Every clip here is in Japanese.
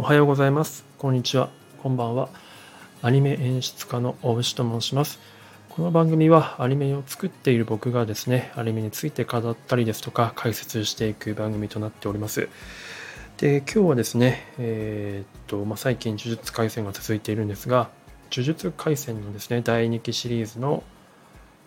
おはようございます。こんにちは。こんばんは。アニメ演出家の大牛と申します。この番組はアニメを作っている僕がですね、アニメについて語ったりですとか解説していく番組となっております。で、今日はですね、えー、っと、まあ、最近呪術廻戦が続いているんですが、呪術廻戦のですね、第2期シリーズの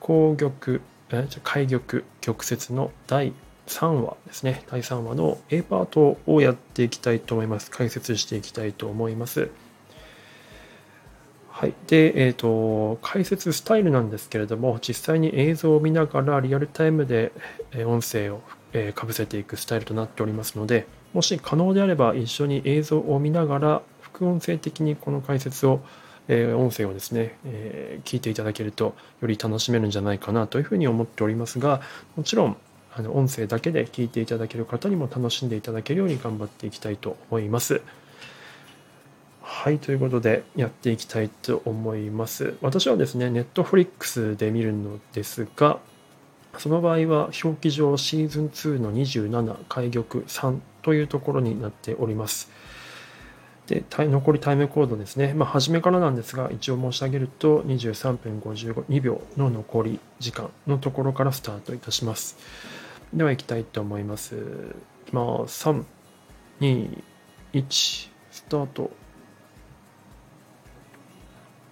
紅玉、え、海玉、玉折の第3話ですね、第3話の A パートをやっていきたいと思います。解説していきたいと思います。はい。で、えっ、ー、と、解説スタイルなんですけれども、実際に映像を見ながらリアルタイムで音声をかぶせていくスタイルとなっておりますので、もし可能であれば一緒に映像を見ながら副音声的にこの解説をえ音声をですね、え聞いていただけるとより楽しめるんじゃないかなというふうに思っておりますがもちろんあの音声だけで聞いていただける方にも楽しんでいただけるように頑張っていきたいと思います。はい、ということでやっていきたいと思います。私はですね、ネットフリックスで見るのですが、その場合は表記上シーズン2の27開玉3というところになっております。で、残りタイムコードですね。まあ、初めからなんですが、一応申し上げると、23分52秒の残り時間のところからスタートいたします。では行きたいと思います。いきます。3、2、1、スタート。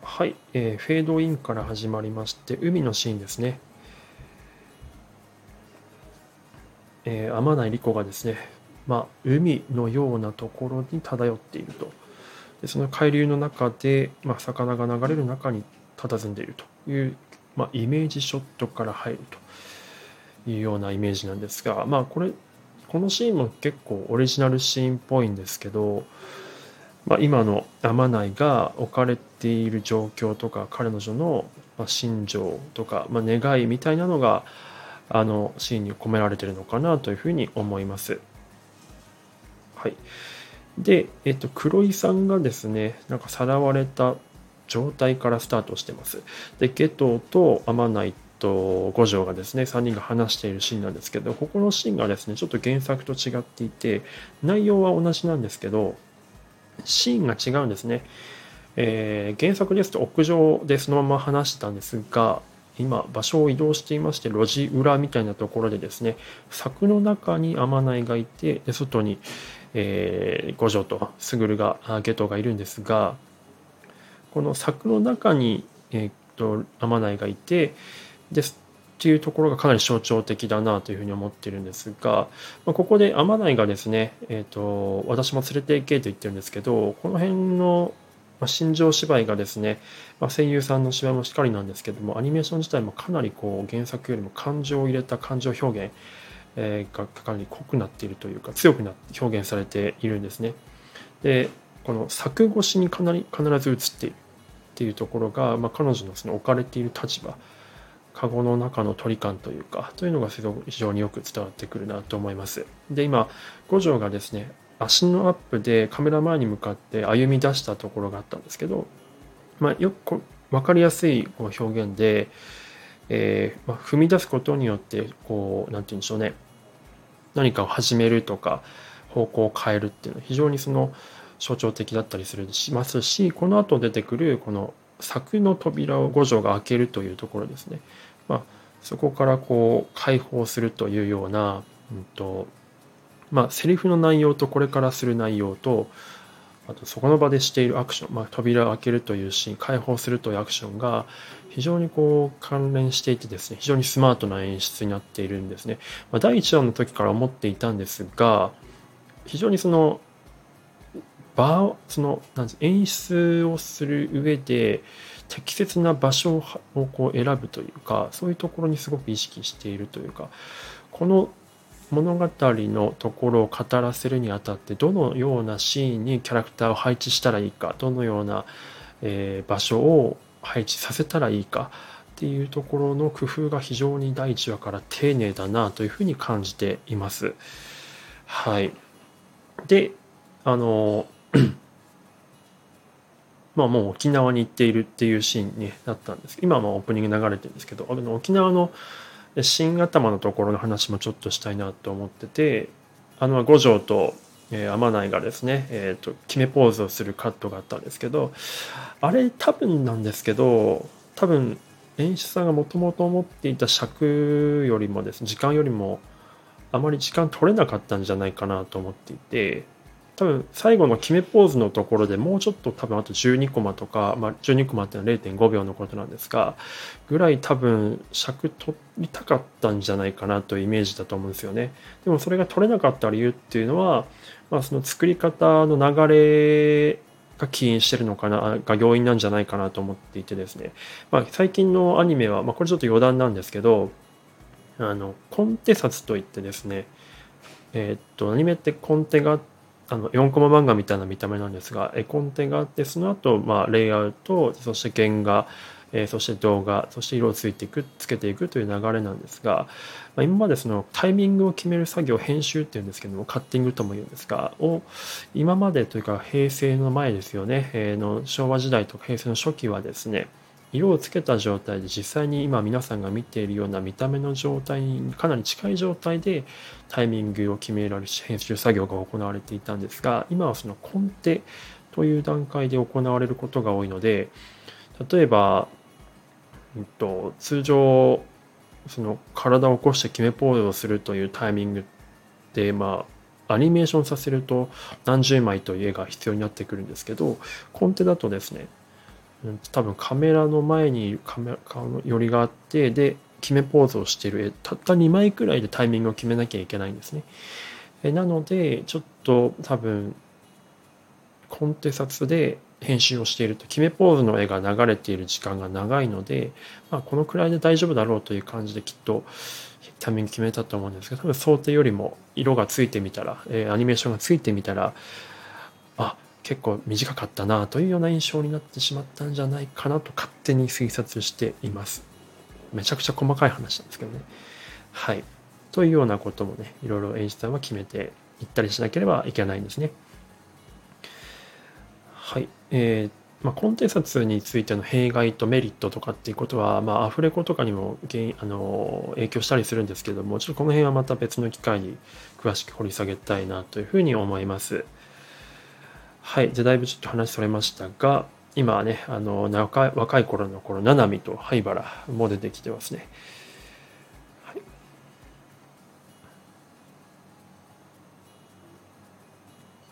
はい、えー、フェードインから始まりまして、海のシーンですね。えー、天内理子がですね、まあ、海のようなところに漂っていると。でその海流の中で、まあ、魚が流れる中に佇んでいるという、まあ、イメージショットから入ると。いうようなイメージなんですがまあこれこのシーンも結構オリジナルシーンっぽいんですけど、まあ、今の天内が置かれている状況とか彼女の心情とか、まあ、願いみたいなのがあのシーンに込められてるのかなというふうに思います。はい、で、えっと、黒井さんがですねなんかさらわれた状態からスタートしてます。で、ゲトと天内と五条がですね3人が話しているシーンなんですけどここのシーンがですねちょっと原作と違っていて内容は同じなんですけどシーンが違うんですね、えー、原作ですと屋上でそのまま話したんですが今場所を移動していまして路地裏みたいなところでですね柵の中に天内がいてで外に、えー、五条と卓がゲトがいるんですがこの柵の中に、えー、と天内がいてですっていうところがかなり象徴的だなというふうに思ってるんですが、まあ、ここで天内がですね、えーと、私も連れて行けと言ってるんですけどこの辺の心情芝居がですね、まあ、声優さんの芝居もしっかりなんですけどもアニメーション自体もかなりこう原作よりも感情を入れた感情表現、えー、がかなり濃くなっているというか強くな表現されているんですね。でこの作越しにかなり必ず映っているっていうところが、まあ、彼女のその置かれている立場カゴの中の距離感というかというのが非常によく伝わってくるなと思います。で今五条がですね足のアップでカメラ前に向かって歩み出したところがあったんですけど、まあ、よく分かりやすい表現で、えー、まあ、踏み出すことによってこう何て言うんでしょうね何かを始めるとか方向を変えるっていうのは非常にその象徴的だったりするしますしこの後出てくるこの柵の扉を五条が開けるというところですね。まあ、そこからこう解放するというような、うんとまあ、セリフの内容とこれからする内容とあとそこの場でしているアクション、まあ、扉を開けるというシーン解放するというアクションが非常にこう関連していてですね非常にスマートな演出になっているんですね、まあ、第1話の時から思っていたんですが非常にその場そのなん演出をする上で適切な場所をこう選ぶというかそういうところにすごく意識しているというかこの物語のところを語らせるにあたってどのようなシーンにキャラクターを配置したらいいかどのような、え、場所を配置させたらいいかっていうところの工夫が非常に第1話から丁寧だなというふうに感じています。はい。で、あの まあもう沖縄に行っているっていうシーンになったんです。今はオープニング流れてるんですけどあの沖縄の新頭のところの話もちょっとしたいなと思っててあの五条とえー、天内がですね、えーと、決めポーズをするカットがあったんですけどあれ多分なんですけど多分演出さんがもともと思っていた尺よりもですね時間よりもあまり時間取れなかったんじゃないかなと思っていて多分最後の決めポーズのところでもうちょっと多分あと12コマとか、まあ、12コマってのは0.5秒のことなんですがぐらい多分尺取りたかったんじゃないかなというイメージだと思うんですよね。でもそれが取れなかった理由っていうのは、まあ、その作り方の流れが起因してるのかなが要因なんじゃないかなと思っていてですね、まあ、最近のアニメは、まあ、これちょっと余談なんですけどあのコンテ札といってですねえー、っとアニメってコンテがあってあの4コマ漫画みたいな見た目なんですが絵コンテがあってその後、まあレイアウトそして原画、え、そして動画そして色をついていくつけていくという流れなんですが、まあ、今までそのタイミングを決める作業編集っていうんですけどもカッティングとも言うんですがを今までというか平成の前ですよね、え、の昭和時代とか平成の初期はですね色をつけた状態で実際に今皆さんが見ているような見た目の状態にかなり近い状態でタイミングを決められる編集作業が行われていたんですが今はそのコンテという段階で行われることが多いので例えば、えっと、通常その体を起こして決めポーズをするというタイミングってまあアニメーションさせると何十枚という絵が必要になってくるんですけどコンテだとですね多分カメラの前にカメラの寄りがあってで決めポーズをしてる絵たった2枚くらいでタイミングを決めなきゃいけないんですね。えなのでちょっと多分コンテ撮で編集をしていると決めポーズの絵が流れている時間が長いので、まあ、このくらいで大丈夫だろうという感じできっとタイミング決めたと思うんですけど多分想定よりも色がついてみたら、えー、アニメーションがついてみたらあ結構短かったなというような印象になってしまったんじゃないかなと勝手に推察しています。めちゃくちゃ細かい話なんですけどね。はい。というようなこともね、いろいろ演出さんは決めていったりしなければいけないんですね。はい。えーまあ、コンテンツについての弊害とメリットとかっていうことは、まあ、アフレコとかにも原因あの影響したりするんですけども、ちょっとこの辺はまた別の機会に詳しく掘り下げたいなというふうに思います。はい。じゃだいぶちょっと話それましたが、今はね、あの、若い若い頃の頃、ナナミと灰原も出てきてますね。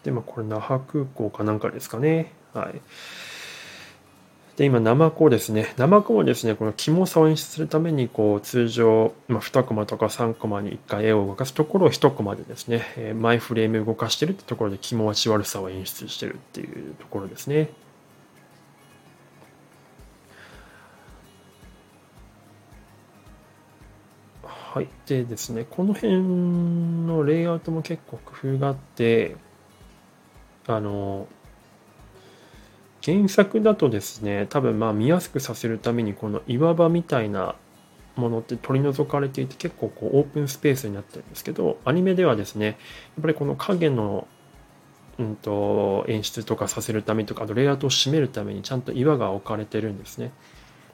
で、も、これ、那覇空港かなんかですかね。はい。で、今、ナマコですね。ナマコもですね、このキモさを演出するために、こう、通常、まあ、2コマとか3コマに1回絵を動かすところを1コマでですね、えマイフレーム動かしてるってところで、気持ち悪さを演出してるっていうところですね。はい。でですね、この辺のレイアウトも結構工夫があって、あの、原作だとですね多分まあ見やすくさせるためにこの岩場みたいなものって取り除かれていて結構こうオープンスペースになってるんですけどアニメではですねやっぱりこの影の、うんと、演出とかさせるためとかあとレイアウトを締めるためにちゃんと岩が置かれてるんですね。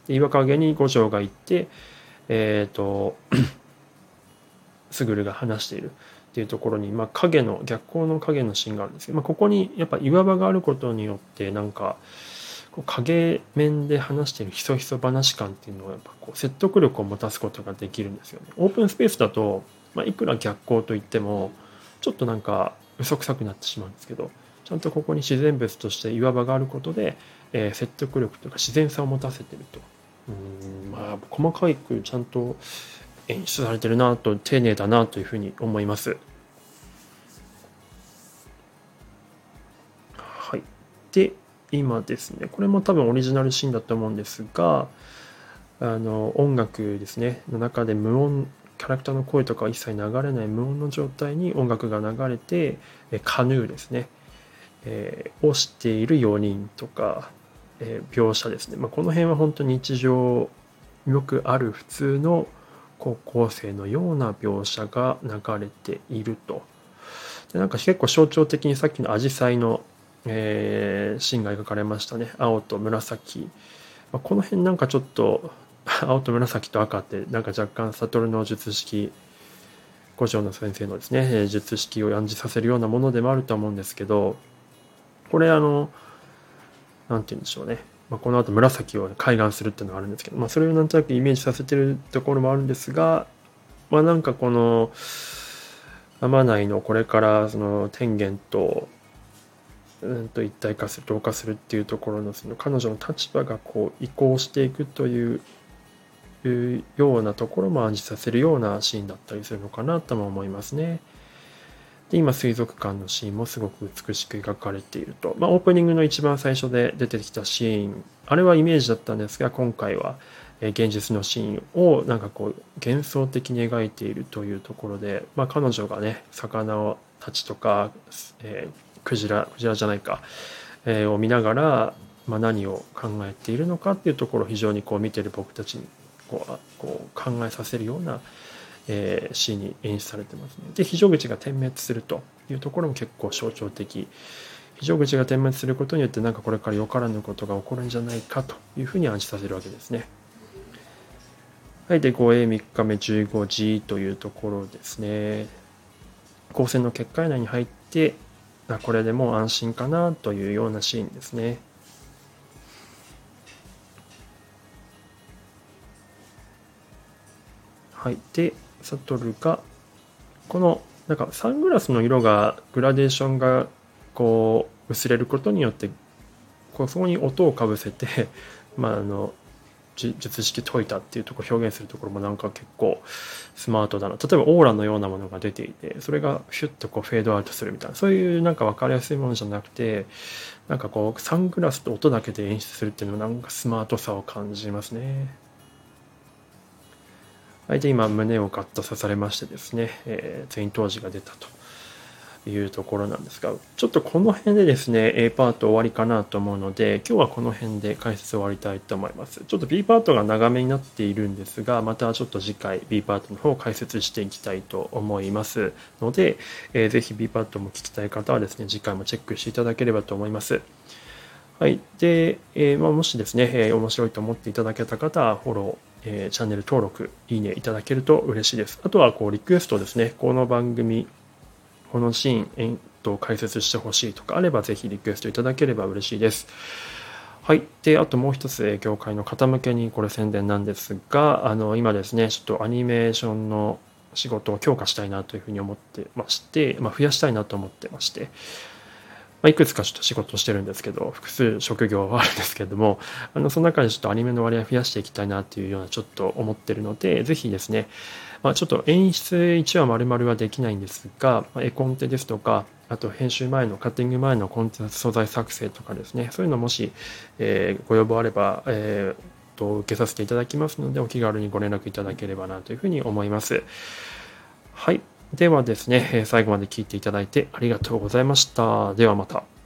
で岩陰に五条が行ってえっ、ー、とスグルが話している。っていうところに、まあ、影の逆光の影のシーンがあるんですけど、まあ、ここにやっぱ岩場があることによってなんかこう影面で話してるひそひそ話感っていうのはやっぱこう説得力を持たすことができるんですよね。オープンスペースだと、まあ、いくら逆光といってもちょっとなんか嘘くさくなってしまうんですけどちゃんとここに自然物として岩場があることで、えー、説得力というか自然さを持たせてると。うんまあ細かくちゃんと演出されてるなと丁寧だなというふうに思います。はい。で、今ですね、これも多分オリジナルシーンだと思うんですが、あの音楽ですね、の中で無音、キャラクターの声とか一切流れない無音の状態に音楽が流れて、カヌーですね、えー、をしている4人とか、えー、描写ですね、まあ、この辺は本当に日常よくある普通の高校生のような描写が流れていると。でなんか結構象徴的にさっきのアジサイの、えー、シーンが描かれましたね。青と紫。まあ、この辺なんかちょっと 青と紫と赤ってなんか若干悟の術式五条の先生のですね術式を暗示させるようなものでもあると思うんですけどこれあの何て言うんでしょうね、まあ、この後紫を開眼するっていうのがあるんですけど、まあ、それをなんとなくイメージさせてるところもあるんですがまあなんかこの天内のこれからその天元とうんと一体化する同化するっていうところのその彼女の立場がこう移行していくというようなところも暗示させるようなシーンだったりするのかなとも思いますね。で今水族館のシーンもすごく美しく描かれていると、まあ、オープニングの一番最初で出てきたシーン。あれはイメージだったんですが今回は現実のシーンをなんかこう幻想的に描いているというところで、まあ、彼女がね魚たちとか、えークジラクジラじゃないか、えー、を見ながら、まあ、何を考えているのかっていうところを非常にこう見てる僕たちにこうこう考えさせるような、えー、シーンに演出されてますね。で非常口が点滅するというところも結構象徴的。非常口が点滅することによってなんかこれからよからぬことが起こるんじゃないかというふうに暗示させるわけですね。はい。で、5A3 日目15時というところですね。光線の結界内に入って、あこれでもう安心かなというようなシーンですね。はい。で、サトルが、この、なんかサングラスの色が、グラデーションが、こう、薄れることによって、こうそこに音をかぶせて、まあ、あの、術式解いたっていうところ表現するところもなんか結構スマートだな例えばオーラのようなものが出ていてそれがヒュッとこうフェードアウトするみたいなそういうなんか分かりやすいものじゃなくてなんかこうサングラスと音だけで演出するっていうのはなんかスマートさを感じますね。相手今胸をガッと刺されましてですね、えー、ツイン当時が出たと。いうところなんですが、ちょっとこの辺でですね、A パート終わりかなと思うので、今日はこの辺で解説終わりたいと思います。ちょっと B パートが長めになっているんですが、またちょっと次回 B パートの方を解説していきたいと思いますので、えー、ぜひ B パートも聞きたい方はですね、次回もチェックしていただければと思います。はい。で、えー、まあ、もしですね、えー、面白いと思っていただけた方は、フォロー、えー、チャンネル登録、いいねいただけると嬉しいです。あとは、こう、リクエストですね、この番組このシーン、えっと、解説してほしいとかあれば、ぜひリクエストいただければ嬉しいです。はい。で、あともう一つ、業界の方向けにこれ宣伝なんですが、あの、今ですね、ちょっとアニメーションの仕事を強化したいなというふうに思ってまして、まあ、増やしたいなと思ってまして、ま、いくつかちょっと仕事してるんですけど、複数職業はあるんですけども、あの、その中でちょっとアニメの割合を増やしていきたいなっていうようなちょっと思ってるので、ぜひですね、まあ、ちょっと演出1話丸々はできないんですが、ま、絵コンテですとか、あと編集前のカッティング前のコンテンツ素材作成とかですね、そういうのもし、えー、ご要望あれば、えー、と受けさせていただきますので、お気軽にご連絡いただければなというふうに思います。はい。ではですね、最後まで聞いていただいてありがとうございました。ではまた。